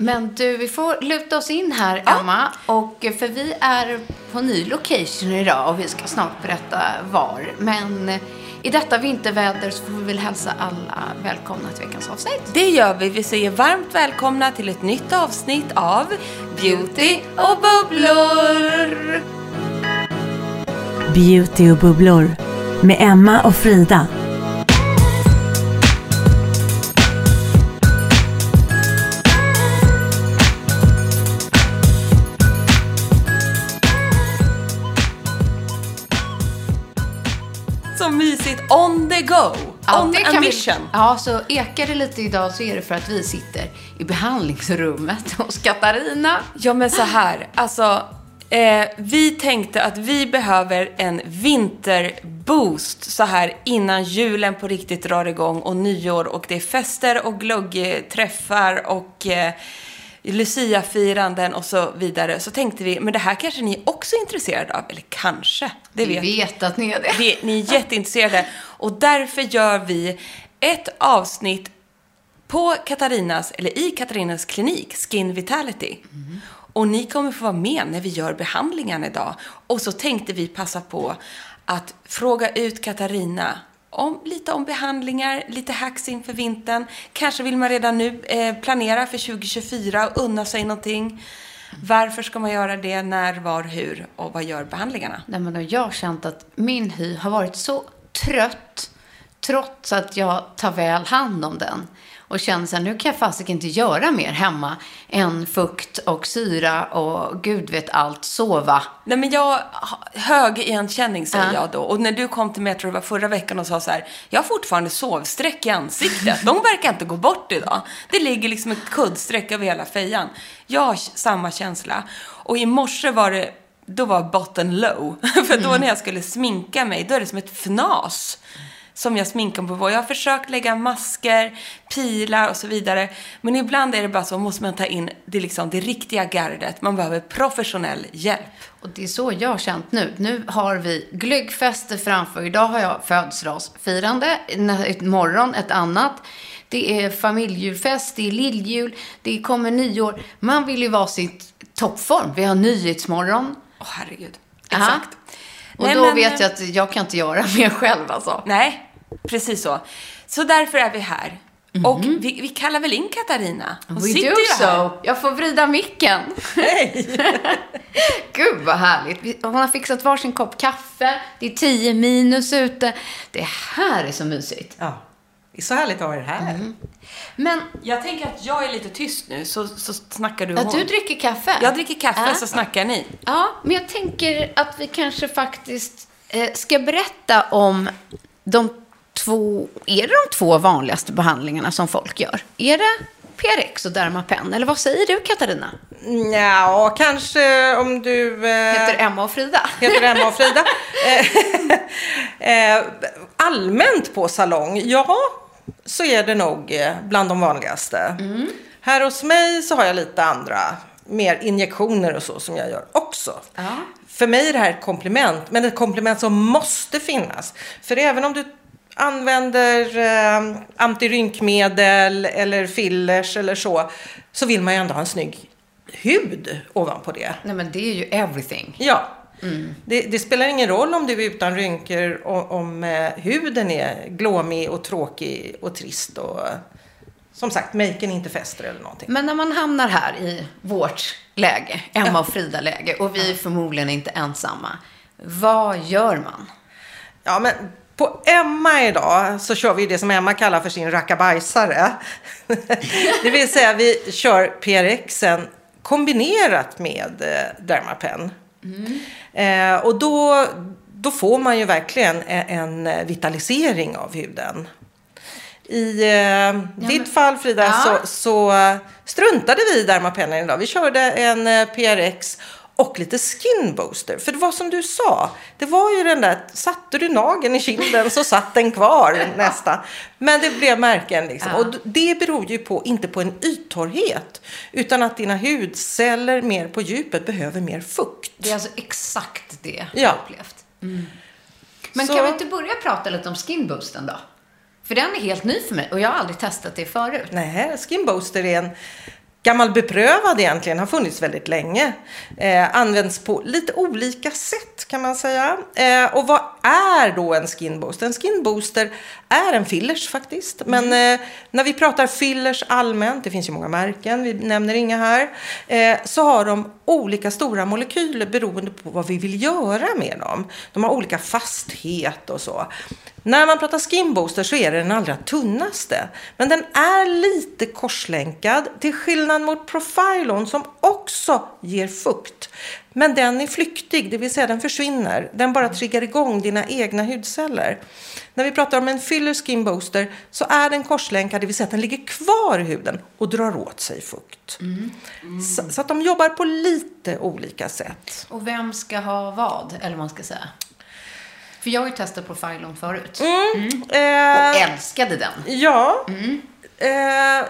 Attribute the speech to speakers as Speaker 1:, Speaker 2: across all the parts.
Speaker 1: Men du, vi får luta oss in här, Emma. Och, eh, för vi är på ny location idag och vi ska snart berätta var. Men eh, i detta vinterväder så får vi väl hälsa alla välkomna till veckans avsnitt.
Speaker 2: Det gör vi. Vi säger varmt välkomna till ett nytt avsnitt av Beauty och bubblor.
Speaker 3: Beauty och bubblor med Emma och Frida.
Speaker 2: Så mysigt. On the go. On
Speaker 1: det
Speaker 2: a
Speaker 1: kan vi-
Speaker 2: mission.
Speaker 1: Ja, så ekar det lite idag så är det för att vi sitter i behandlingsrummet hos Katarina.
Speaker 2: Ja, men så här. Alltså, eh, vi tänkte att vi behöver en vinterboost så här innan julen på riktigt drar igång och nyår och det är fester och glöggträffar och eh, Lucia-firanden och så vidare. Så tänkte vi, men det här kanske ni också är intresserade av. Eller kanske, det
Speaker 1: Vi
Speaker 2: vet
Speaker 1: vet att ni är det.
Speaker 2: Vi, ni är jätteintresserade. Och därför gör vi ett avsnitt på Katarinas, eller i Katarinas klinik, Skin Vitality. Och ni kommer få vara med när vi gör behandlingen idag. Och så tänkte vi passa på att fråga ut Katarina om, lite om behandlingar, lite hacks inför vintern. Kanske vill man redan nu eh, planera för 2024 och unna sig någonting. Varför ska man göra det? När, var, hur och vad gör behandlingarna?
Speaker 1: Nej, men då har känt att min hy har varit så trött trots att jag tar väl hand om den. Och känner så här, nu kan jag fasiken inte göra mer hemma än fukt och syra och gud vet allt, sova.
Speaker 2: Nej men jag, hög igenkänning säger
Speaker 1: Ja.
Speaker 2: jag då. Och när du kom till mig, jag tror det var förra veckan och sa så här, jag har fortfarande sovsträck i ansiktet. De verkar inte gå bort idag. Det ligger liksom ett kuddstreck över hela fejan. Jag har samma känsla. Och i morse var det, då var botten low. För då när jag skulle sminka mig, då är det som ett fnas som jag sminkar mig på. Jag har försökt lägga masker, pilar och så vidare. Men ibland är det bara så, måste man ta in det, liksom, det riktiga gardet. Man behöver professionell hjälp.
Speaker 1: Och det är så jag har känt nu. Nu har vi glöggfester framför. Idag har jag födelsedagsfirande. Ett morgon ett annat. Det är familjejulfest, det är lilljul, det kommer nyår. Man vill ju vara sitt toppform. Vi har nyhetsmorgon.
Speaker 2: Åh, herregud.
Speaker 1: Aha.
Speaker 2: Exakt.
Speaker 1: Och
Speaker 2: Nej,
Speaker 1: då
Speaker 2: men,
Speaker 1: vet jag att jag kan inte göra mer själv alltså.
Speaker 2: Nej, precis så. Så därför är vi här. Och vi, vi kallar väl in Katarina. Hon
Speaker 1: Mhm. We
Speaker 2: sitter
Speaker 1: do
Speaker 2: ju här.
Speaker 1: so. Jag får vrida micken. Hej! Gud vad härligt. Hon har fixat varsin kopp kaffe. Det är 10 minus ute. Det här är så mysigt.
Speaker 4: Ja, det är så härligt att ha er här.
Speaker 1: Men
Speaker 2: Jag tänker att jag är lite tyst nu, så, så snackar du och
Speaker 1: att
Speaker 2: hon.
Speaker 1: du dricker kaffe?
Speaker 2: Jag dricker kaffe,
Speaker 1: Ja.
Speaker 2: så snackar ni.
Speaker 1: Ja, men jag tänker att vi kanske faktiskt eh, ska berätta om de två, är det de två vanligaste behandlingarna som folk gör? Är det PRX och Dermapen? Eller vad säger du Katarina?
Speaker 4: Ja, kanske om du... Eh,
Speaker 1: Heter Emma och Frida?
Speaker 4: heter Emma och Frida. Eh, eh, allmänt på salong, ja, så är det nog eh, bland de vanligaste. Här hos mig så har jag lite andra, mer injektioner och så som jag gör också. För mig är det här ett komplement, men ett komplement som måste finnas. För även om du använder eh, antirynkmedel eller fillers eller så, så vill man ju ändå ha en snygg hud ovanpå det.
Speaker 1: Nej, men det är ju everything.
Speaker 4: Ja. Det, det spelar ingen roll om du är utan rynkor om, om eh, huden är glåmig och tråkig och trist och som sagt, maken inte fäster eller någonting.
Speaker 1: Men när man hamnar här i vårt läge, Emma och Frida-läge, och vi är förmodligen inte ensamma. Vad gör man?
Speaker 4: Ja, men på Emma idag så kör vi det som Emma kallar för sin rackabajsare. det vill säga vi kör PRXen kombinerat med eh, Dermapen. Eh, och då, då får man ju verkligen en, en vitalisering av huden. I eh, ditt fall Frida
Speaker 1: Ja.
Speaker 4: så, så eh, struntade vi i Dermapennen idag. Vi körde en eh, PRX och lite skin booster. För det var som du sa, det var ju den där, satte du nageln i kinden så satt den kvar nästan. Men det blev märken liksom. Och det beror ju på, inte på en yttorrhet, utan att dina hudceller mer på djupet behöver mer fukt.
Speaker 1: Det är alltså exakt det jag
Speaker 4: Ja.
Speaker 1: har upplevt. Men
Speaker 4: Så-
Speaker 1: kan vi inte börja prata lite om skinboosten då? För den är helt ny för mig och jag har aldrig testat det förut.
Speaker 4: Nej, Skin Booster är en gammal beprövad egentligen, har funnits väldigt länge. Eh, används på lite olika sätt kan man säga. Eh, och vad är då en Skin Booster? En Skin Booster är en fillers faktiskt. Men eh, när vi pratar fillers allmänt, det finns ju många märken, vi nämner inga här, eh, så har de olika stora molekyler beroende på vad vi vill göra med dem. De har olika fasthet och så. När man pratar skin booster så är det den allra tunnaste. Men den är lite korslänkad till skillnad mot Profilon som också ger fukt. Men den är flyktig, det vill säga den försvinner. Den bara triggar igång dina egna hudceller. När vi pratar om en filler skin booster så är den korslänkad, det vill säga att den ligger kvar i huden och drar åt sig fukt. Så, så att de jobbar på lite olika sätt.
Speaker 1: Och vem ska ha vad, eller man ska säga? För jag har ju testat Profilon förut. Och
Speaker 4: Eh,
Speaker 1: älskade den.
Speaker 4: Ja. Eh,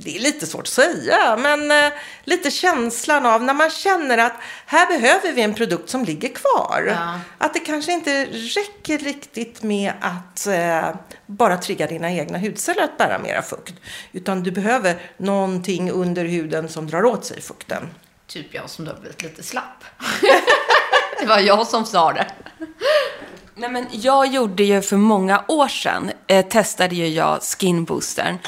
Speaker 4: det är lite svårt att säga, men eh, lite känslan av när man känner att här behöver vi en produkt som ligger kvar.
Speaker 1: Ja.
Speaker 4: Att det kanske inte räcker riktigt med att eh, bara trigga dina egna hudceller att bära mera fukt. Utan du behöver någonting under huden som drar åt sig fukten.
Speaker 1: Typ jag som då har blivit lite slapp. det var jag som sa det.
Speaker 2: Nej, men jag gjorde ju för många år sedan, eh, testade ju jag skinboostern.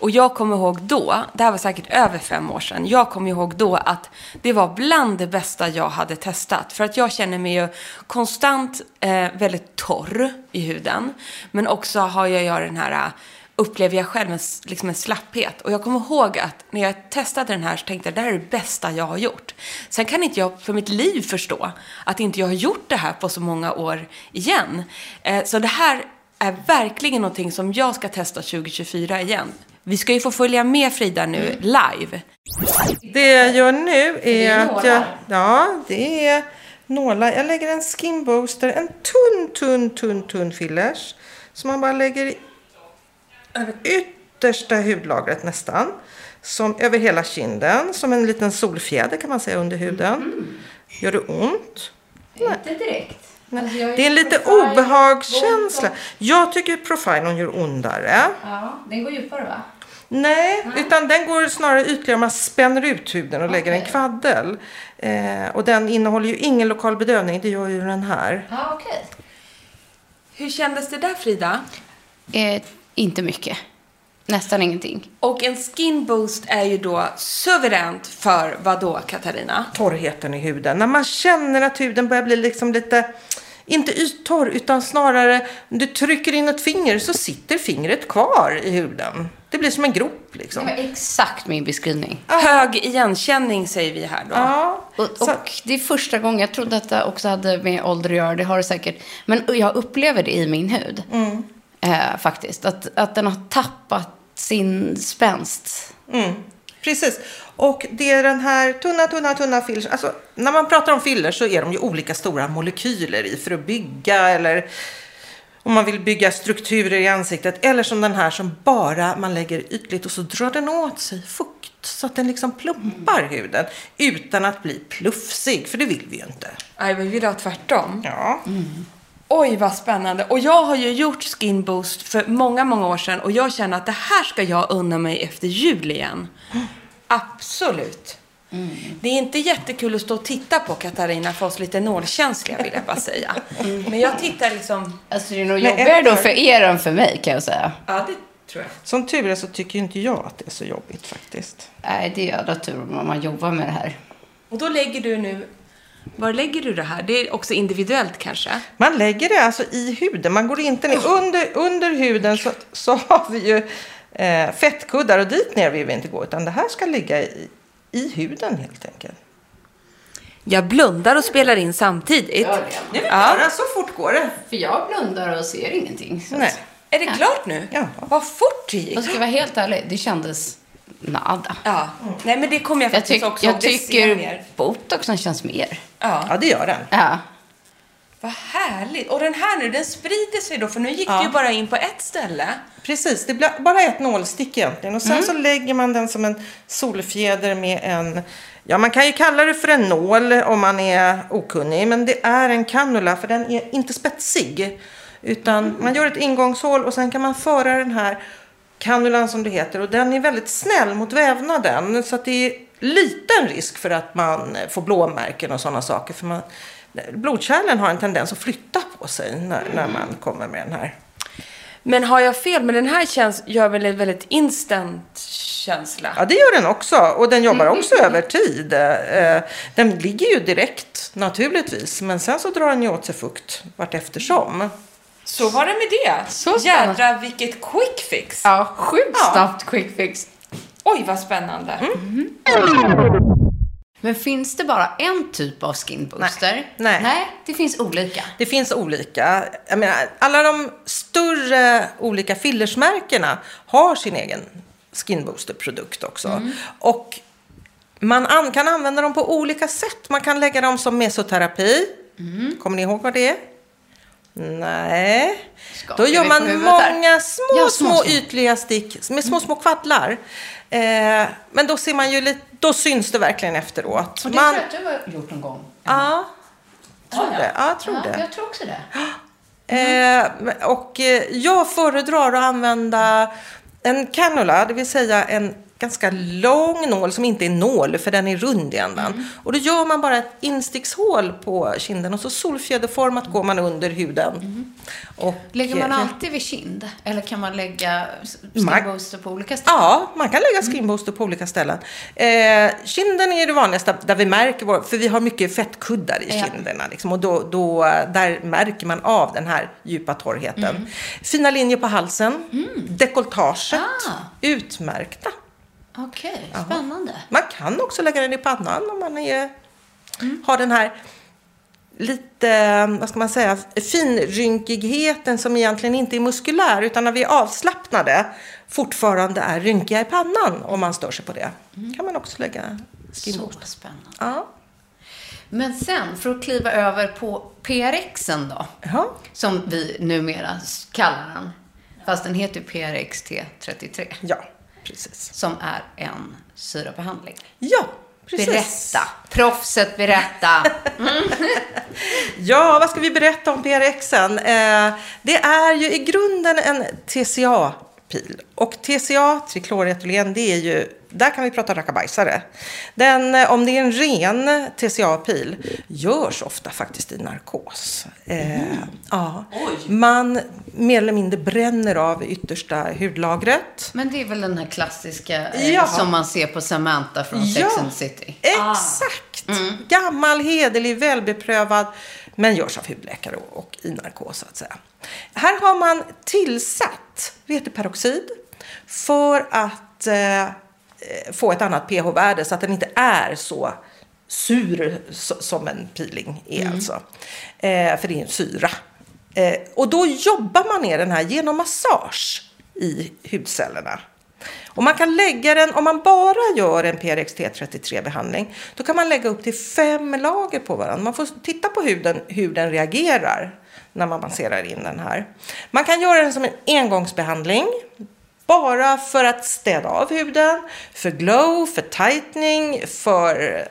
Speaker 2: Och jag kommer ihåg då, det här var säkert över fem år sedan, jag kommer ihåg då att det var bland det bästa jag hade testat. För att jag känner mig ju konstant eh, väldigt torr i huden. Men också har jag ju den här, eh, upplever jag själv en, liksom en slapphet. Och jag kommer ihåg att när jag testade den här så tänkte jag det här är det bästa jag har gjort. Sen kan inte jag för mitt liv förstå att inte jag har gjort det här på så många år igen. Eh, så det här är verkligen någonting som jag ska testa 2024 igen. Vi ska ju få följa med Frida nu live.
Speaker 4: Det jag gör nu är,
Speaker 1: är
Speaker 4: att jag, ja, det är nålar. Jag lägger en skin booster, en tunn, tunn, tunn, tunn fillers. Som man bara lägger i över yttersta hudlagret nästan. Som över hela kinden, som en liten solfjäder kan man säga under huden. Gör det ont?
Speaker 1: Inte direkt.
Speaker 4: Det är en lite obehagskänsla. Jag tycker Profilon gör ondare.
Speaker 1: Ja, den går djupare va?
Speaker 4: Nej, utan den går snarare ytligare om man spänner ut huden och lägger en kvaddel. Eh, och den innehåller ju ingen lokal bedövning, det gör ju den här.
Speaker 1: Ja, okej.
Speaker 2: Hur kändes det där Frida?
Speaker 1: Eh, inte mycket. Nästan ingenting.
Speaker 2: Och en skin boost är ju då suveränt för vad då Katarina?
Speaker 4: Torrheten i huden. När man känner att huden börjar bli liksom lite, inte yttorr, utan snarare, du trycker in ett finger så sitter fingret kvar i huden. Det blir som en grop liksom.
Speaker 1: Det var exakt min beskrivning.
Speaker 2: Hög igenkänning säger vi här då.
Speaker 4: Ja,
Speaker 1: Och, och det är första gången, jag trodde att det också hade med ålder att göra, det har det säkert. Men jag upplever det i min hud. Eh, faktiskt. Att, att den har tappat sin spänst.
Speaker 4: Mm, precis. Och det är den här tunna, tunna, tunna fillers. Alltså, när man pratar om fillers så är de ju olika stora molekyler i för att bygga eller om man vill bygga strukturer i ansiktet. Eller som den här som bara man lägger ytligt och så drar den åt sig fukt. Så att den liksom plumpar huden utan att bli plufsig. För det vill vi ju inte.
Speaker 2: Nej, vi vill ha tvärtom.
Speaker 4: Ja.
Speaker 2: Oj, vad spännande. Och jag har ju gjort Skin Boost för många, många år sedan och jag känner att det här ska jag unna mig efter jul igen. Absolut. Det är inte jättekul att stå och titta på Katarina för oss lite nålkänsliga vill jag bara säga. Men jag tittar liksom...
Speaker 1: Alltså det är nog jobbigare då för er än för mig kan jag säga.
Speaker 2: Ja, det tror jag.
Speaker 4: Som tur är så tycker inte jag att det är så jobbigt faktiskt.
Speaker 1: Nej, det är jävla tur om man jobbar med det här.
Speaker 2: Och då lägger du nu... Var lägger du det här? Det är också individuellt kanske?
Speaker 4: Man lägger det alltså i huden. Man går inte ner. Under, under huden så, så har vi ju eh, fettkuddar och dit ner vill vi inte gå. Utan det här ska ligga i, i huden helt enkelt.
Speaker 2: Jag blundar och spelar in samtidigt.
Speaker 1: Gör det.
Speaker 4: Det är bara så fort går det.
Speaker 1: För jag blundar och ser ingenting. Så
Speaker 4: Nej.
Speaker 2: Är det klart nu?
Speaker 4: Ja.
Speaker 2: Vad fort det gick.
Speaker 1: Jag ska vara helt ärlig, det kändes nada.
Speaker 2: Ja. Nej, men det kommer jag
Speaker 1: Jag,
Speaker 2: faktiskt
Speaker 1: tyck,
Speaker 2: också
Speaker 1: jag tycker botoxen känns mer.
Speaker 2: Ja.
Speaker 4: Ja, det gör den.
Speaker 1: Ja.
Speaker 2: Vad härligt. Och den här nu, den sprider sig då, för nu gick
Speaker 4: Ja.
Speaker 2: det ju bara in på ett ställe.
Speaker 4: Precis, det blir bara ett nålstick egentligen. Och sen
Speaker 2: Mm.
Speaker 4: så lägger man den som en solfjäder med en... Ja, man kan ju kalla det för en nål om man är okunnig. Men det är en kanula för den är inte spetsig. Utan
Speaker 2: Mm.
Speaker 4: man gör ett ingångshål och sen kan man föra den här kanulan som det heter. Och den är väldigt snäll mot vävnaden. Så att det är liten risk för att man får blåmärken och sådana saker. För man, blodkärlen har en tendens att flytta på sig när, när man kommer med den här.
Speaker 2: Men har jag fel? Men den här känns, gör väl en väldigt instant känsla?
Speaker 4: Ja, det gör den också. Och den jobbar också över tid. Eh, Den ligger ju direkt naturligtvis. Men sen så drar den ju åt sig fukt vart eftersom.
Speaker 2: Så var det med det.
Speaker 1: Så spännande.
Speaker 2: Jädra vilket quick fix.
Speaker 1: Ja, sjukt snabbt quick fix.
Speaker 2: Oj, vad spännande.
Speaker 4: Mm.
Speaker 1: Men finns det bara en typ av skin booster?
Speaker 4: Nej. Nej.
Speaker 1: Nej, det finns olika.
Speaker 4: Det finns olika. Jag menar, alla de större olika fillersmärkena har sin egen skin booster-produkt också. Och man an- kan använda dem på olika sätt. Man kan lägga dem som mesoterapi. Kommer ni ihåg vad det är? Nej.
Speaker 1: Skakar
Speaker 4: Då gör man många små,
Speaker 1: Ja,
Speaker 4: små,
Speaker 1: små,
Speaker 4: ytliga stick med små, små kvaddlar. Eh, men då ser man ju lite, då syns det verkligen efteråt.
Speaker 1: Och det
Speaker 4: man,
Speaker 1: tror jag att du har gjort någon gång.
Speaker 4: Ja, tror
Speaker 1: Ja, ja.
Speaker 4: det. Ja, jag tror
Speaker 1: ja,
Speaker 4: det.
Speaker 1: Jag tror också det.
Speaker 4: Eh, och eh, jag föredrar att använda en cannula, det vill säga en ganska lång nål som inte är nål för den är rund i ändan.
Speaker 1: Mm.
Speaker 4: Och då gör man bara ett instickshål på kinden och så solfjäderformat går man under huden. Och,
Speaker 1: Mm. Lägger man
Speaker 4: eh,
Speaker 1: alltid vid kind? Eller kan man lägga
Speaker 4: Man-
Speaker 1: skin booster på olika ställen?
Speaker 4: Ja, man kan lägga skinbooster på olika ställen. Eh, kinden är det vanligaste där vi märker, vår, för vi har mycket fettkuddar i
Speaker 1: Ja.
Speaker 4: kinderna. Liksom, och då, då, där märker man av den här djupa torrheten.
Speaker 1: Mm.
Speaker 4: Fina linjer på halsen, dekolletaget,
Speaker 1: Ah.
Speaker 4: utmärkta.
Speaker 1: Okej, spännande.
Speaker 4: Man kan också lägga den i pannan om man är,
Speaker 1: Mm.
Speaker 4: har den här lite, vad ska man säga, finrynkigheten som egentligen inte är muskulär utan när vi är avslappnade fortfarande är rynkiga i pannan om man stör sig på det. kan man också lägga
Speaker 1: Mm. Så spännande.
Speaker 4: Ja.
Speaker 1: Men sen, för att kliva över på PRXen då,
Speaker 4: Ja.
Speaker 1: som vi numera kallar den. Fast den heter ju PRXT33,
Speaker 4: ja, precis.
Speaker 1: som är en syrabehandling.
Speaker 4: Ja, precis.
Speaker 1: Berätta. Proffset, berätta.
Speaker 4: Ja, vad ska vi berätta om PRXen? Eh, det är ju i grunden en TCA-pil. Och TCA, trikloretylen, det är ju, där kan vi prata rackabajsare. Den, eh, om det är en ren TCA-pil, görs ofta faktiskt i narkos. Eh, ja. Man mer eller mindre bränner av yttersta hudlagret.
Speaker 1: Men det är väl den här klassiska eh,
Speaker 4: Ja.
Speaker 1: som man ser på Samantha från Sex
Speaker 4: Ja.
Speaker 1: and the City.
Speaker 4: Exakt! Gammal, hederlig, välbeprövad, men görs av hudläkare och, och i narkos så att säga. Här har man tillsatt veteperoxid för att eh, få ett annat pH-värde så att den inte är så sur so- som en peeling är alltså. Eh, för det är en syra. Eh, och då jobbar man ner den här genom massage i hudcellerna. Och man kan lägga den, om man bara gör en PRXT33-behandling, då kan man lägga upp till fem lager på varandra. Man får titta på huden, hur den reagerar när man masserar in den här. Man kan göra den som en engångsbehandling. Bara för att städa av huden, för glow, för tightening, för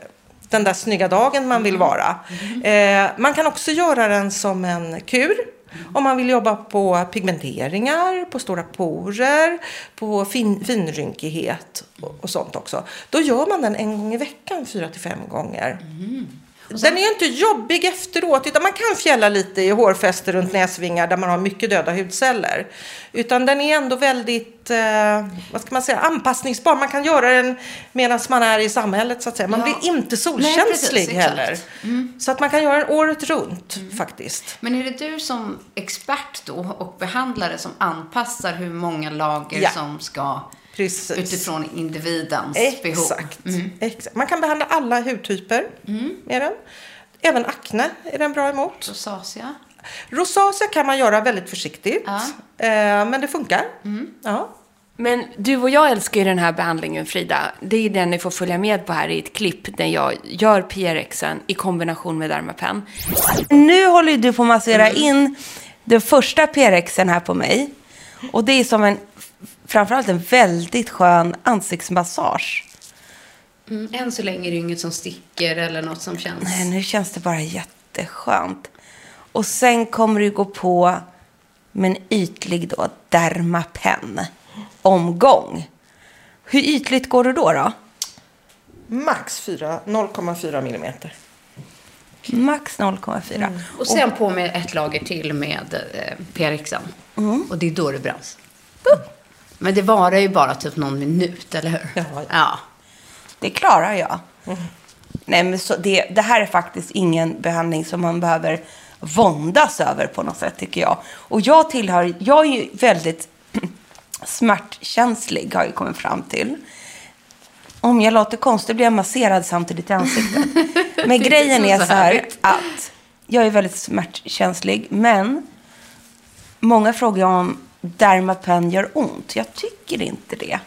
Speaker 4: den där snygga dagen man vill vara. Eh, man kan också göra den som en kur. Om man vill jobba på pigmenteringar, på stora porer, på fin, finrynkighet och, och sånt också. Då gör man den en gång i veckan, fyra till fem gånger. Mm. Den är inte jobbig efteråt, utan man kan fjälla lite i hårfäste runt näsvingar där man har mycket döda hudceller. Utan den är ändå väldigt, eh, vad ska man säga, anpassningsbar. Man kan göra den medan man är i samhället så att säga. Man
Speaker 1: Ja.
Speaker 4: blir inte
Speaker 1: Nej,
Speaker 4: solkänslig
Speaker 1: precis, exakt.
Speaker 4: heller. Så att man kan göra den året runt faktiskt.
Speaker 1: Men är det du som expert då och behandlare som anpassar hur många lager
Speaker 4: Ja.
Speaker 1: som ska
Speaker 4: Precis.
Speaker 1: utifrån individens behov?
Speaker 4: Exakt. Exakt. Man kan behandla alla hudtyper med den. Även akne är den bra emot.
Speaker 1: Rosacea?
Speaker 4: Rosacea kan man göra väldigt försiktigt.
Speaker 1: Ja.
Speaker 4: Eh, men det funkar. Ja.
Speaker 2: Men du och jag älskar ju den här behandlingen, Frida. Det är den ni får följa med på här i ett klipp där jag gör PRXen i kombination med Dermapen. Nu håller ju du på att massera in den första PRXen här på mig. Och det är som en, framförallt en väldigt skön ansiktsmassage.
Speaker 1: Mm. Än så länge är det inget som sticker eller något som känns...
Speaker 2: Nej, nu känns det bara jätteskönt. Och sen kommer du gå på med en ytlig då, Dermapen omgång. Hur ytligt går du då? då?
Speaker 4: Max 4 0,4 millimeter.
Speaker 2: Max 0,4.
Speaker 1: Och sen på med ett lager till med eh, PRXen. Och det är då det bränns. Men det varar ju bara typ någon minut, eller hur?
Speaker 4: Ja.
Speaker 1: ja.
Speaker 2: Det klarar jag. Nej, men så det, det här är faktiskt ingen behandling som man behöver våndas över på något sätt, tycker jag. Och jag tillhör, jag är ju väldigt smärtkänslig, har jag kommit fram till. Om jag låter konstig blir jag masserad samtidigt i ansiktet. Men grejen är så här att jag är väldigt smärtkänslig, men många frågar om Dermapen gör ont. Jag tycker inte det.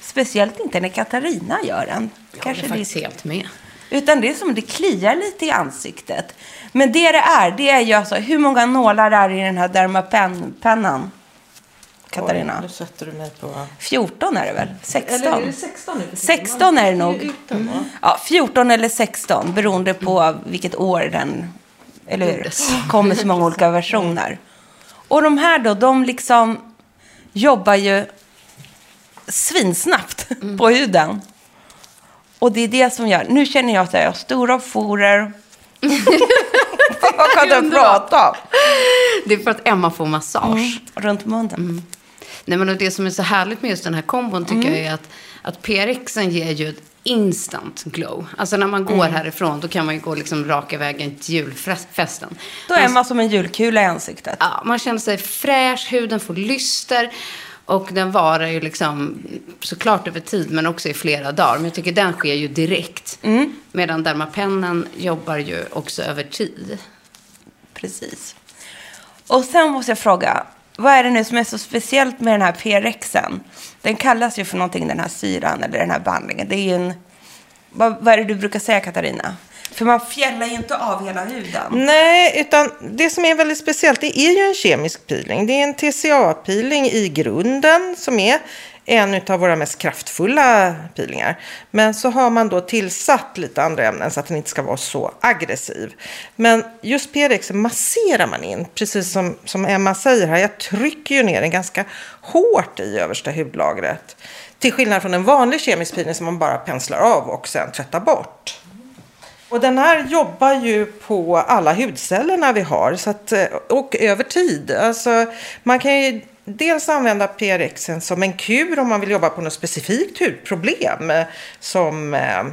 Speaker 2: Speciellt inte när Katarina gör den.
Speaker 1: Jag
Speaker 2: Kanske
Speaker 1: är faktiskt
Speaker 2: lite-
Speaker 1: helt med.
Speaker 2: utan det är som det kliar lite i ansiktet. Men det det är, det är ju alltså hur många nålar är i den här Dermapen-pennan? Katarina?
Speaker 4: Oj, nu sätter du mig på...
Speaker 2: 14 är det väl? 16?
Speaker 4: Eller är det 16 nu?
Speaker 2: 16 är det nog.
Speaker 4: va?
Speaker 2: Ja, 14 eller 16 beroende på vilket år den eller hur? Kommer så många olika versioner. Och de här då, de liksom jobbar ju svinsnabbt på huden. Och det är det som gör, nu känner jag att jag har stora forer. Vad kan du
Speaker 1: Underbart.
Speaker 2: prata om?
Speaker 1: Det är för att Emma får massage.
Speaker 2: Runt munnen.
Speaker 1: Nej, men det som är så härligt med just den här kombon tycker jag är att, att PRXen ger ju instant glow. Alltså när man går härifrån då kan man ju gå liksom raka vägen till julfesten.
Speaker 2: Då är man som en julkula i ansiktet.
Speaker 1: Ja, man känner sig fräsch, huden får lyster. Och den varar ju liksom såklart över tid men också i flera dagar. Men jag tycker den sker ju direkt. Medan Dermapennen jobbar ju också över tid.
Speaker 2: Precis. Och sen måste jag fråga, vad är det nu som är så speciellt med den här PRXen? Den kallas ju för någonting, den här syran eller den här behandlingen. Det är ju en... Vad, vad är det du brukar säga, Katarina? För man fjällar ju inte av hela huden.
Speaker 4: Nej, utan det som är väldigt speciellt, det är ju en kemisk peeling. Det är en TCA-peeling i grunden som är en av våra mest kraftfulla peelingar. Men så har man då tillsatt lite andra ämnen så att den inte ska vara så aggressiv. Men just PRX masserar man in, precis som, som Emma säger här. Jag trycker ju ner den ganska hårt i översta hudlagret. Till skillnad från en vanlig kemisk peeling som man bara penslar av och sen tvättar bort. Och den här jobbar ju på alla hudcellerna vi har så att, och över tid. Alltså, man kan ju dels använda PRXen som en kur om man vill jobba på något specifikt hudproblem. eh, Som eh,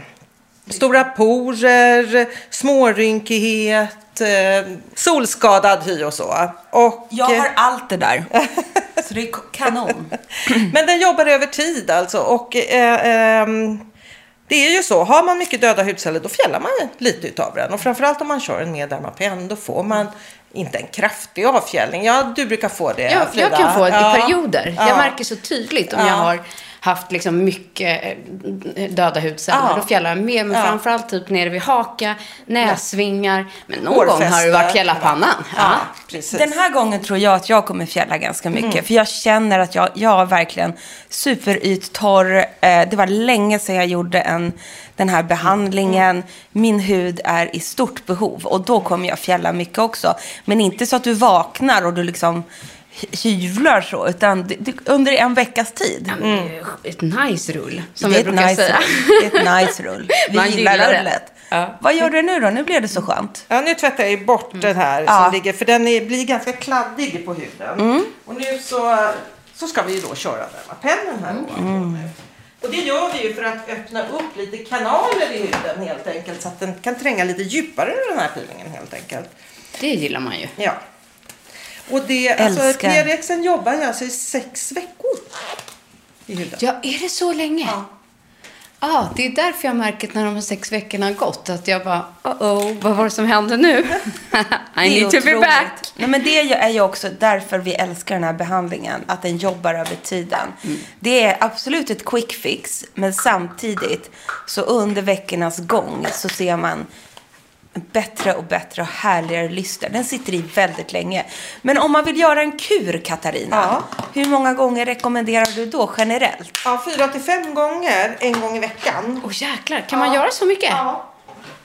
Speaker 4: stora porer, smårynkighet, eh, solskadad hy och så. Och,
Speaker 2: Jag har
Speaker 4: eh,
Speaker 2: allt det där. Så det är kanon.
Speaker 4: men den jobbar över tid alltså. Och eh, ehm, det är ju så, har man mycket döda hudceller då fjällar man lite utav den. Och framförallt om man kör en med Dermapen då får man inte en kraftig avfjällning. Ja, du brukar få det
Speaker 1: Ja,
Speaker 4: Frida.
Speaker 1: jag kan få det i perioder.
Speaker 4: Ja.
Speaker 1: Jag märker så tydligt om
Speaker 4: Ja.
Speaker 1: jag har haft liksom mycket eh, döda hudceller.
Speaker 4: Ja.
Speaker 1: Jag mer, men
Speaker 4: Ja.
Speaker 1: framförallt typ nere vid haka, näsvingar. Men någon
Speaker 4: Hårfäste.
Speaker 1: gång har det varit hela pannan.
Speaker 4: Ja, precis.
Speaker 2: Den här gången tror jag att jag kommer fjälla ganska mycket.
Speaker 4: Mm.
Speaker 2: För jag känner att jag, jag är verkligen superyttorr. Eh, det var länge sedan jag gjorde en, den här behandlingen. Min hud är i stort behov. Och då kommer jag fjälla mycket också. Men inte så att du vaknar och du liksom hyvlar så. Utan det, det, under en veckas tid.
Speaker 1: Ju Ett nice rull, som
Speaker 2: det ett
Speaker 1: brukar
Speaker 2: nice
Speaker 1: säga.
Speaker 2: Det är ett nice rull. Vi
Speaker 1: Man
Speaker 2: gillar,
Speaker 1: gillar det.
Speaker 2: rullet.
Speaker 1: Ja.
Speaker 2: Vad gör du nu då? Nu blev det så skönt.
Speaker 4: Ja, nu tvättar jag bort den här
Speaker 2: Ja.
Speaker 4: som ligger, för den är, blir ganska kladdig på huden. Och nu så, så ska vi ju då köra Dermapennen här ovanpå nu. Och det gör vi ju för att öppna upp lite kanaler i huden helt enkelt så att den kan tränga lite djupare i den här peelingen helt enkelt.
Speaker 1: Det gillar man ju.
Speaker 4: Ja. Och det, alltså. PRXen jobbar alltså i sex veckor i huden.
Speaker 1: Ja, är det så länge? Ja. det är därför jag märker när de här sex veckorna har gått att jag bara, oh vad var det som hände nu? I need to be back.
Speaker 2: Nej, men det är ju också därför vi älskar den här behandlingen. Att den jobbar över tiden. Det är absolut ett quick fix. Men samtidigt så under veckornas gång så ser man bättre och bättre och härligare lyster. Den sitter i väldigt länge. Men om man vill göra en kur, Katarina. Hur många gånger rekommenderar du då generellt?
Speaker 4: Ja, fyra till fem gånger, en gång i veckan.
Speaker 1: Åh jäklar, kan man göra så mycket?
Speaker 4: Ja,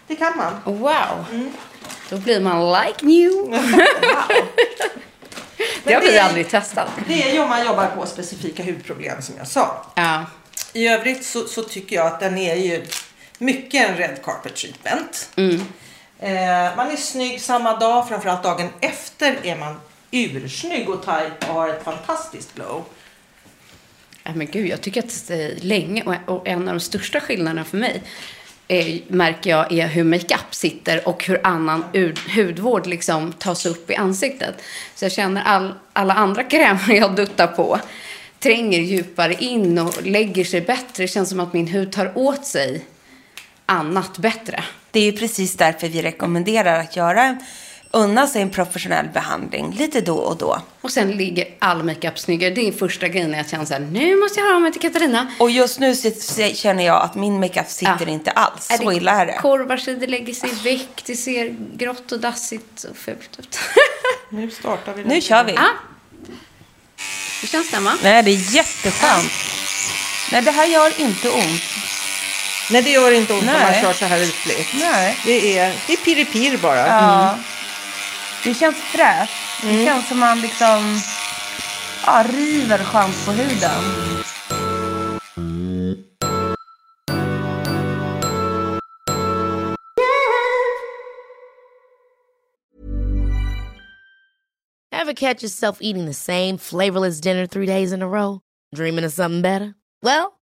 Speaker 4: det kan man.
Speaker 1: Wow. Då blir man like new. det har vi aldrig testat.
Speaker 4: Det är ju om man jobbar på specifika hudproblem som jag sa.
Speaker 1: Ja.
Speaker 4: I övrigt så, så tycker jag att den är ju mycket en red carpet treatment. Eh, man är snygg samma dag, framförallt dagen efter är man ursnygg och tajt och har ett fantastiskt glow.
Speaker 1: Ja, men gud, jag tycker att det är länge och- och en av de största skillnaderna för mig är, märker jag är hur makeup sitter och hur annan ud- hudvård liksom tas upp i ansiktet. Så jag känner all, alla andra krämer jag duttar på tränger djupare in och lägger sig bättre. Det känns som att min hud tar åt sig annat bättre.
Speaker 2: Det är ju precis därför vi rekommenderar att göra unna sig en professionell behandling lite då och då.
Speaker 1: Och sen ligger all makeup snyggare. Det är första grejen jag känner så här, nu måste jag höra mig till Katarina.
Speaker 2: Och just nu känner jag att min makeup sitter
Speaker 1: Ja.
Speaker 2: inte alls.
Speaker 1: Är
Speaker 2: Så illa är det.
Speaker 1: Korvar sig, det lägger sig väck, det ser grått och dassigt och fult ut.
Speaker 4: Nu startar vi.
Speaker 2: Nu kör vi.
Speaker 1: ja. Hur känns den va?
Speaker 2: Nej, det är jätteskönt. Nej, det här gör inte ont.
Speaker 4: Nej, det gör inte ont om man
Speaker 2: Nej.
Speaker 4: kör så här ytligt.
Speaker 2: Nej.
Speaker 4: Det är, det är pirr bara.
Speaker 2: Ja. Det känns fräscht. Det känns som man liksom ja, river skönt på huden.
Speaker 5: Ever catch yourself eating the same flavorless dinner three days in a row? Dreaming of something better? Well,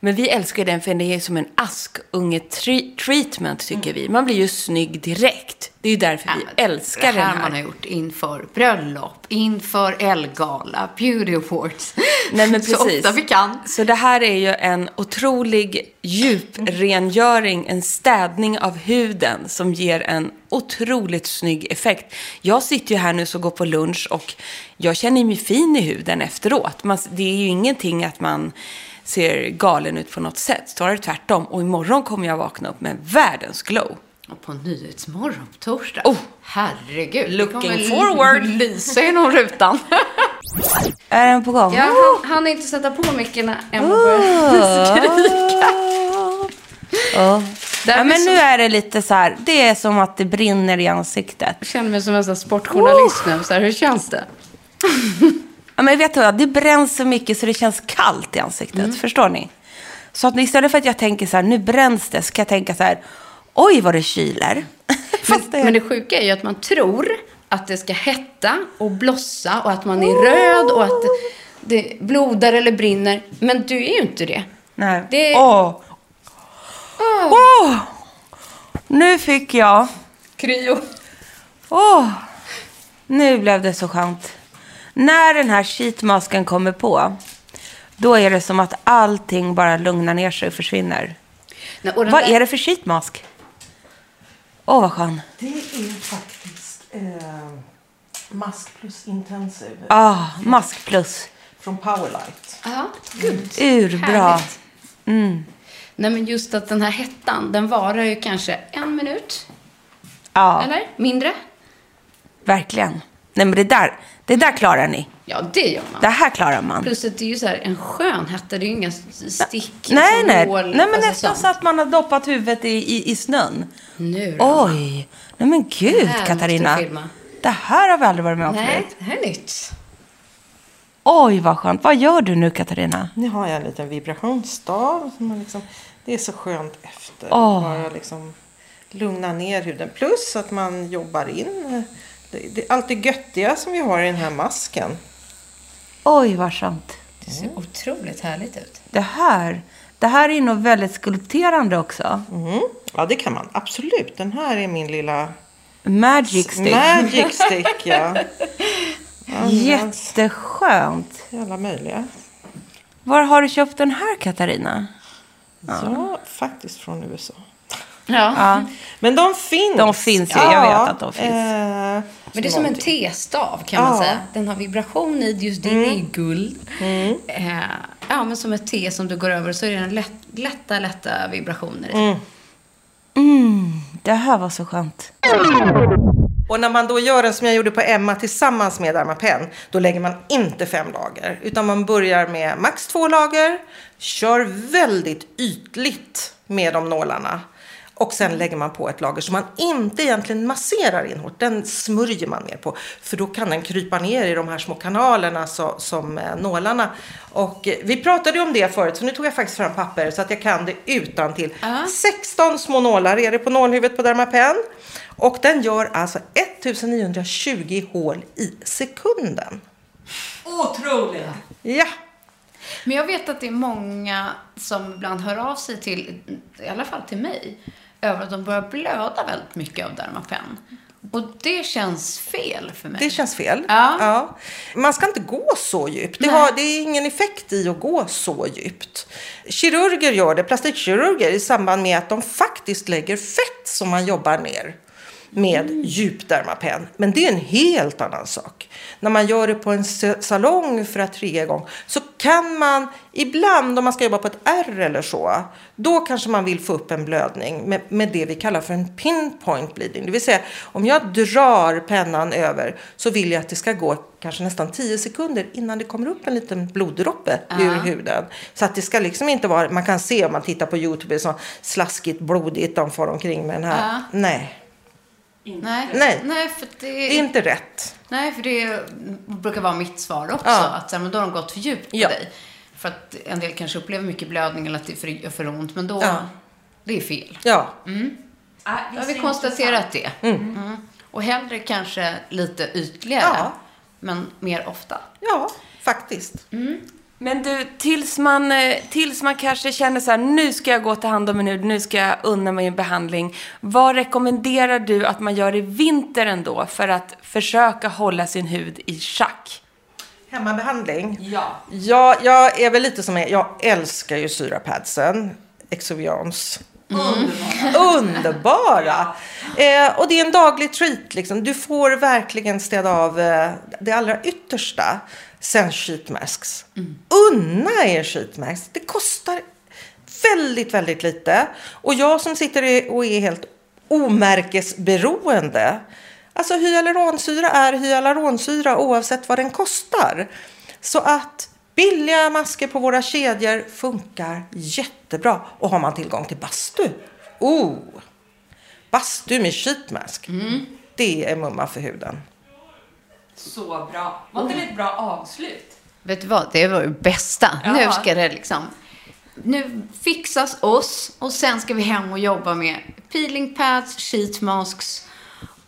Speaker 2: Men vi älskar den för den är som en askunge-treatment tycker vi. Man blir ju snygg direkt. Det är ju därför vi
Speaker 1: Ja, men
Speaker 2: älskar
Speaker 1: det
Speaker 2: den
Speaker 1: här
Speaker 2: här.
Speaker 1: man har gjort inför bröllop, inför Elgala, Beauty Awards.
Speaker 2: Nej, men
Speaker 1: Så
Speaker 2: precis.
Speaker 1: ofta vi kan.
Speaker 2: Så det här är ju en otrolig djuprengöring, en städning av huden som ger en otroligt snygg effekt. Jag sitter ju här nu och går på lunch och jag känner mig fin i huden efteråt. Man, det är ju ingenting att man ser galen ut på något sätt, snarare tvärtom. Och imorgon kommer jag vakna upp med världens glow.
Speaker 1: Och på Nyhetsmorgon på torsdag.
Speaker 2: Oh.
Speaker 1: Herregud.
Speaker 2: Looking forward.
Speaker 1: lysa genom rutan.
Speaker 2: Är den på gång?
Speaker 1: ja, han, han inte sätta på micken när Emma börjar skrika.
Speaker 2: Ja. Men
Speaker 1: så-
Speaker 2: nu är det lite så här, det är som att det brinner i ansiktet.
Speaker 1: Jag känner mig som en sån sportjournalist nu. Så här, hur känns det?
Speaker 2: Ja, men vet du vad, det bränns så mycket så det känns kallt i ansiktet. Förstår ni? Så att istället för att jag tänker så här, nu bränns det, ska jag tänka så här, oj vad det kyler. Fast det,
Speaker 1: Men det sjuka är ju att man tror att det ska hetta och blossa och att man är röd och att det blodar eller brinner. Men du är ju inte det.
Speaker 2: nej.
Speaker 1: det-
Speaker 2: Åh. Åh. Nu fick jag,
Speaker 1: Kryo.
Speaker 2: åh, nu blev det så skönt. När den här sheetmasken kommer på, då är det som att allting bara lugnar ner sig och försvinner.
Speaker 1: Nej, och
Speaker 2: Vad
Speaker 1: där-
Speaker 2: är det för sheetmask? Åh, vad skön.
Speaker 4: Det är faktiskt eh, Mask Plus Intensive
Speaker 2: Ah, mask plus.
Speaker 4: från Powerlight.
Speaker 1: Ja, gud.
Speaker 2: Urbra.
Speaker 1: Härligt. Nej, men just att den här hettan, den varar ju kanske en minut.
Speaker 2: Ja,
Speaker 1: Eller? Mindre?
Speaker 2: verkligen. Nej, men det där, det där klarar ni.
Speaker 1: Ja, det gör man.
Speaker 2: Det här klarar man.
Speaker 1: Plus att det är ju så här en skön hetta. Det är ju inga stick.
Speaker 2: Nej,
Speaker 1: alltså
Speaker 2: nej.
Speaker 1: nål,
Speaker 2: nej, men
Speaker 1: alltså
Speaker 2: nästan
Speaker 1: sånt.
Speaker 2: så att man har doppat huvudet i, i, i snön.
Speaker 1: Nu då?
Speaker 2: Oj. Nej, men gud,
Speaker 1: Det
Speaker 2: Katarina. Det här har vi aldrig varit med om
Speaker 1: Nej,
Speaker 2: förut.
Speaker 1: det här är nytt.
Speaker 2: Oj, vad skönt. Vad gör du nu, Katarina?
Speaker 4: Nu har jag en liten vibrationsstav. Som man liksom, det är så skönt efter.
Speaker 2: Åh.
Speaker 4: Bara liksom lugna ner huden. Plus att man jobbar in det, det, allt det göttiga som vi har i den här masken.
Speaker 2: Oj, vad skönt.
Speaker 1: Det ser otroligt härligt ut.
Speaker 2: Det här, det här är nog väldigt skulpterande också.
Speaker 4: Mm. Ja, det kan man. Absolut. Den här är min lilla
Speaker 2: Magic stick.
Speaker 4: magic stick. Ja. Används
Speaker 2: Jätteskönt.
Speaker 4: i alla möjliga.
Speaker 2: Var har du köpt den här, Katarina?
Speaker 4: Ja, faktiskt från USA.
Speaker 1: Ja.
Speaker 2: Ja.
Speaker 4: Men de finns.
Speaker 2: De finns ju, jag vet att de finns.
Speaker 4: Eh,
Speaker 1: Men det är som en testav kan man
Speaker 4: Ja.
Speaker 1: säga. Den har vibration i, just det är guld. Eh, ja, men som ett te som du går över så är det en lätt, lätta, lätta vibrationer i.
Speaker 2: Mm, det här var så skönt.
Speaker 4: Och när man då gör den som jag gjorde på Emma tillsammans med Dermapen, då lägger man inte fem lager. Utan man börjar med max två lager, kör väldigt ytligt med de nålarna. Och sen lägger man på ett lager som man inte egentligen masserar in hårt. Den smörjer man mer på. För då kan den krypa ner i de här små kanalerna så, som eh, nålarna. Och eh, vi pratade ju om det förut, så nu tog jag faktiskt fram papper så att jag kan det utan till. 16 små nålar är det på nålhuvudet på Dermapen. Och den gör alltså 1920 hål i sekunden.
Speaker 2: Otroligt!
Speaker 4: Ja,
Speaker 1: Men jag vet att det är många som ibland hör av sig till, i alla fall till mig, över att de börjar blöda väldigt mycket av Dermapen. Och det känns fel för mig.
Speaker 4: det känns fel.
Speaker 1: Ja.
Speaker 4: Man ska inte gå så djupt. Det, har, det är ingen effekt i att gå så djupt. Kirurger gör det, plastikkirurger, i samband med att de faktiskt lägger fett som man jobbar ner med djupdermapen. Men det är en helt annan sak. När man gör det på en sa- salong för att trigga igång så kan man ibland, om man ska jobba på ett ärr eller så, då kanske man vill få upp en blödning med, med det vi kallar för en pinpoint bleeding. Det vill säga, om jag drar pennan över så vill jag att det ska gå kanske nästan 10 sekunder innan det kommer upp en liten bloddroppe ur huden. Så att det ska liksom inte vara, man kan se om man tittar på YouTube, så slaskigt, blodigt de får omkring med den här. Nej,
Speaker 1: Nej.
Speaker 4: Nej.
Speaker 1: Nej, för det,
Speaker 4: det är inte rätt.
Speaker 1: Nej, för det brukar vara mitt svar också.
Speaker 4: Ja.
Speaker 1: Att men då har de gått för djupt på
Speaker 4: Ja.
Speaker 1: dig. För att en del kanske upplever mycket blödning eller att det är för, gör för ont. Men då,
Speaker 4: Ja.
Speaker 1: det är fel.
Speaker 4: Ja,
Speaker 1: Då har vi konstaterat det. Mm. Och hellre kanske lite ytligare.
Speaker 4: Ja.
Speaker 1: Men mer ofta.
Speaker 4: ja, faktiskt.
Speaker 2: Men du, tills man, eh, tills man kanske känner så här, nu ska jag gå till hand om en hud, nu ska jag unna mig en behandling. Vad rekommenderar du att man gör i vintern då för att försöka hålla sin hud i schack?
Speaker 4: Hemmabehandling?
Speaker 2: Ja.
Speaker 4: Ja, jag är väl lite som er. Jag älskar ju syrapadsen. Exovians. Underbara! Eh, och det är en daglig treat. Liksom. Du får verkligen städa av eh, det allra yttersta. Sen sheet masks. Unna er sheet masks. Det kostar väldigt, väldigt lite. Och jag som sitter och är helt omärkesberoende. Alltså hyaluronsyra är hyaluronsyra oavsett vad den kostar. Så att billiga masker på våra kedjor funkar jättebra. Och har man tillgång till bastu. Oh! Bastu med sheetmask. Det är mumma för huden.
Speaker 2: Så bra. Var inte det ett bra avslut?
Speaker 1: Vet du vad, det var det bästa.
Speaker 2: Ja.
Speaker 1: Nu ska det liksom... Nu fixas oss och sen ska vi hem och jobba med peeling pads, sheet masks,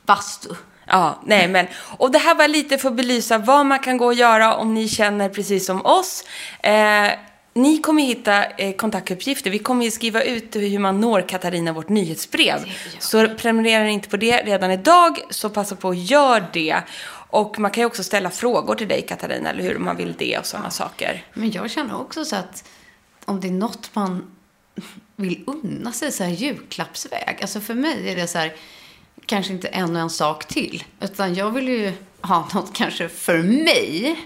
Speaker 1: bastu.
Speaker 2: Ja, nej men. Och det här var lite för att belysa vad man kan gå och göra om ni känner precis som oss. Eh, ni kommer hitta eh, kontaktuppgifter. Vi kommer ju skriva ut hur man når Katarina, vårt nyhetsbrev. Så prenumerera inte på det redan idag, så passa på att göra det. Och man kan ju också ställa frågor till dig Katarina, eller hur? Om man vill det och sådana saker.
Speaker 1: Men jag känner också så att om det är något man vill unna sig så här julklappsväg. Alltså för mig är det så här, kanske inte en och en sak till. Utan jag vill ju ha något kanske för mig.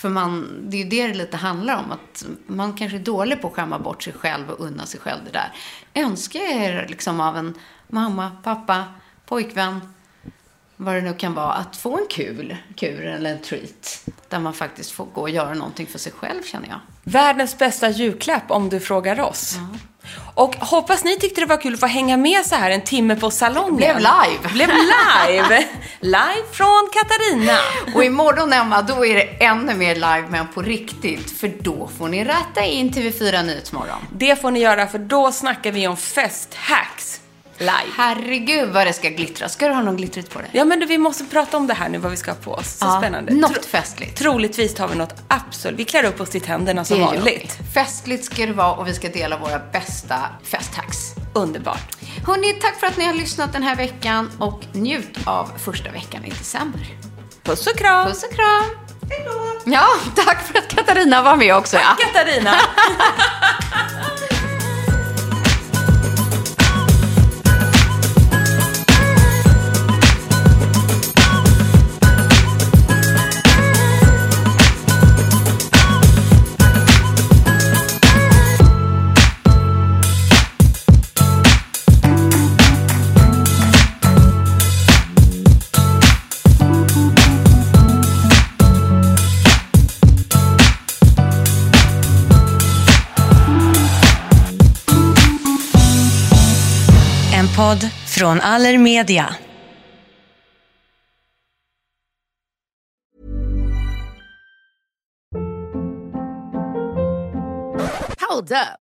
Speaker 1: För man, det är ju det det lite handlar om. Att man kanske är dålig på att skämma bort sig själv och unna sig själv det där. Önskar jag er liksom av en mamma, pappa, pojkvän, vad det nu kan vara, att få en kul kur eller en treat. Där man faktiskt får gå och göra någonting för sig själv känner jag.
Speaker 2: Världens bästa julklapp om du frågar oss. Och hoppas ni tyckte det var kul att få hänga med så här en timme på salongen.
Speaker 1: Blev live.
Speaker 2: Blev live! live från Katarina.
Speaker 1: Och imorgon, Emma, då är det ännu mer live, men på riktigt. För då får ni rätta in TV4 Nyhetsmorgon.
Speaker 2: Det får ni göra för då snackar vi om festhacks live.
Speaker 1: Herregud vad det ska glittra. Ska du ha någon glittrigt på dig?
Speaker 2: Ja men du, vi måste prata om det här nu, vad vi ska ha på oss. Så
Speaker 1: Ja,
Speaker 2: spännande.
Speaker 1: något
Speaker 2: Tro-
Speaker 1: festligt.
Speaker 2: Troligtvis tar vi något absolut. Vi klär upp oss till tänderna som vanligt.
Speaker 1: Festligt ska det vara och vi ska dela våra bästa festhacks.
Speaker 2: Underbart.
Speaker 1: Hörni, tack för att ni har lyssnat den här veckan och njut av första veckan i december.
Speaker 2: Puss och kram.
Speaker 1: Puss och kram! Ja, tack för att Katarina var med också. Ja.
Speaker 2: Katarina.
Speaker 3: podd från Allermedia.
Speaker 5: Hold up.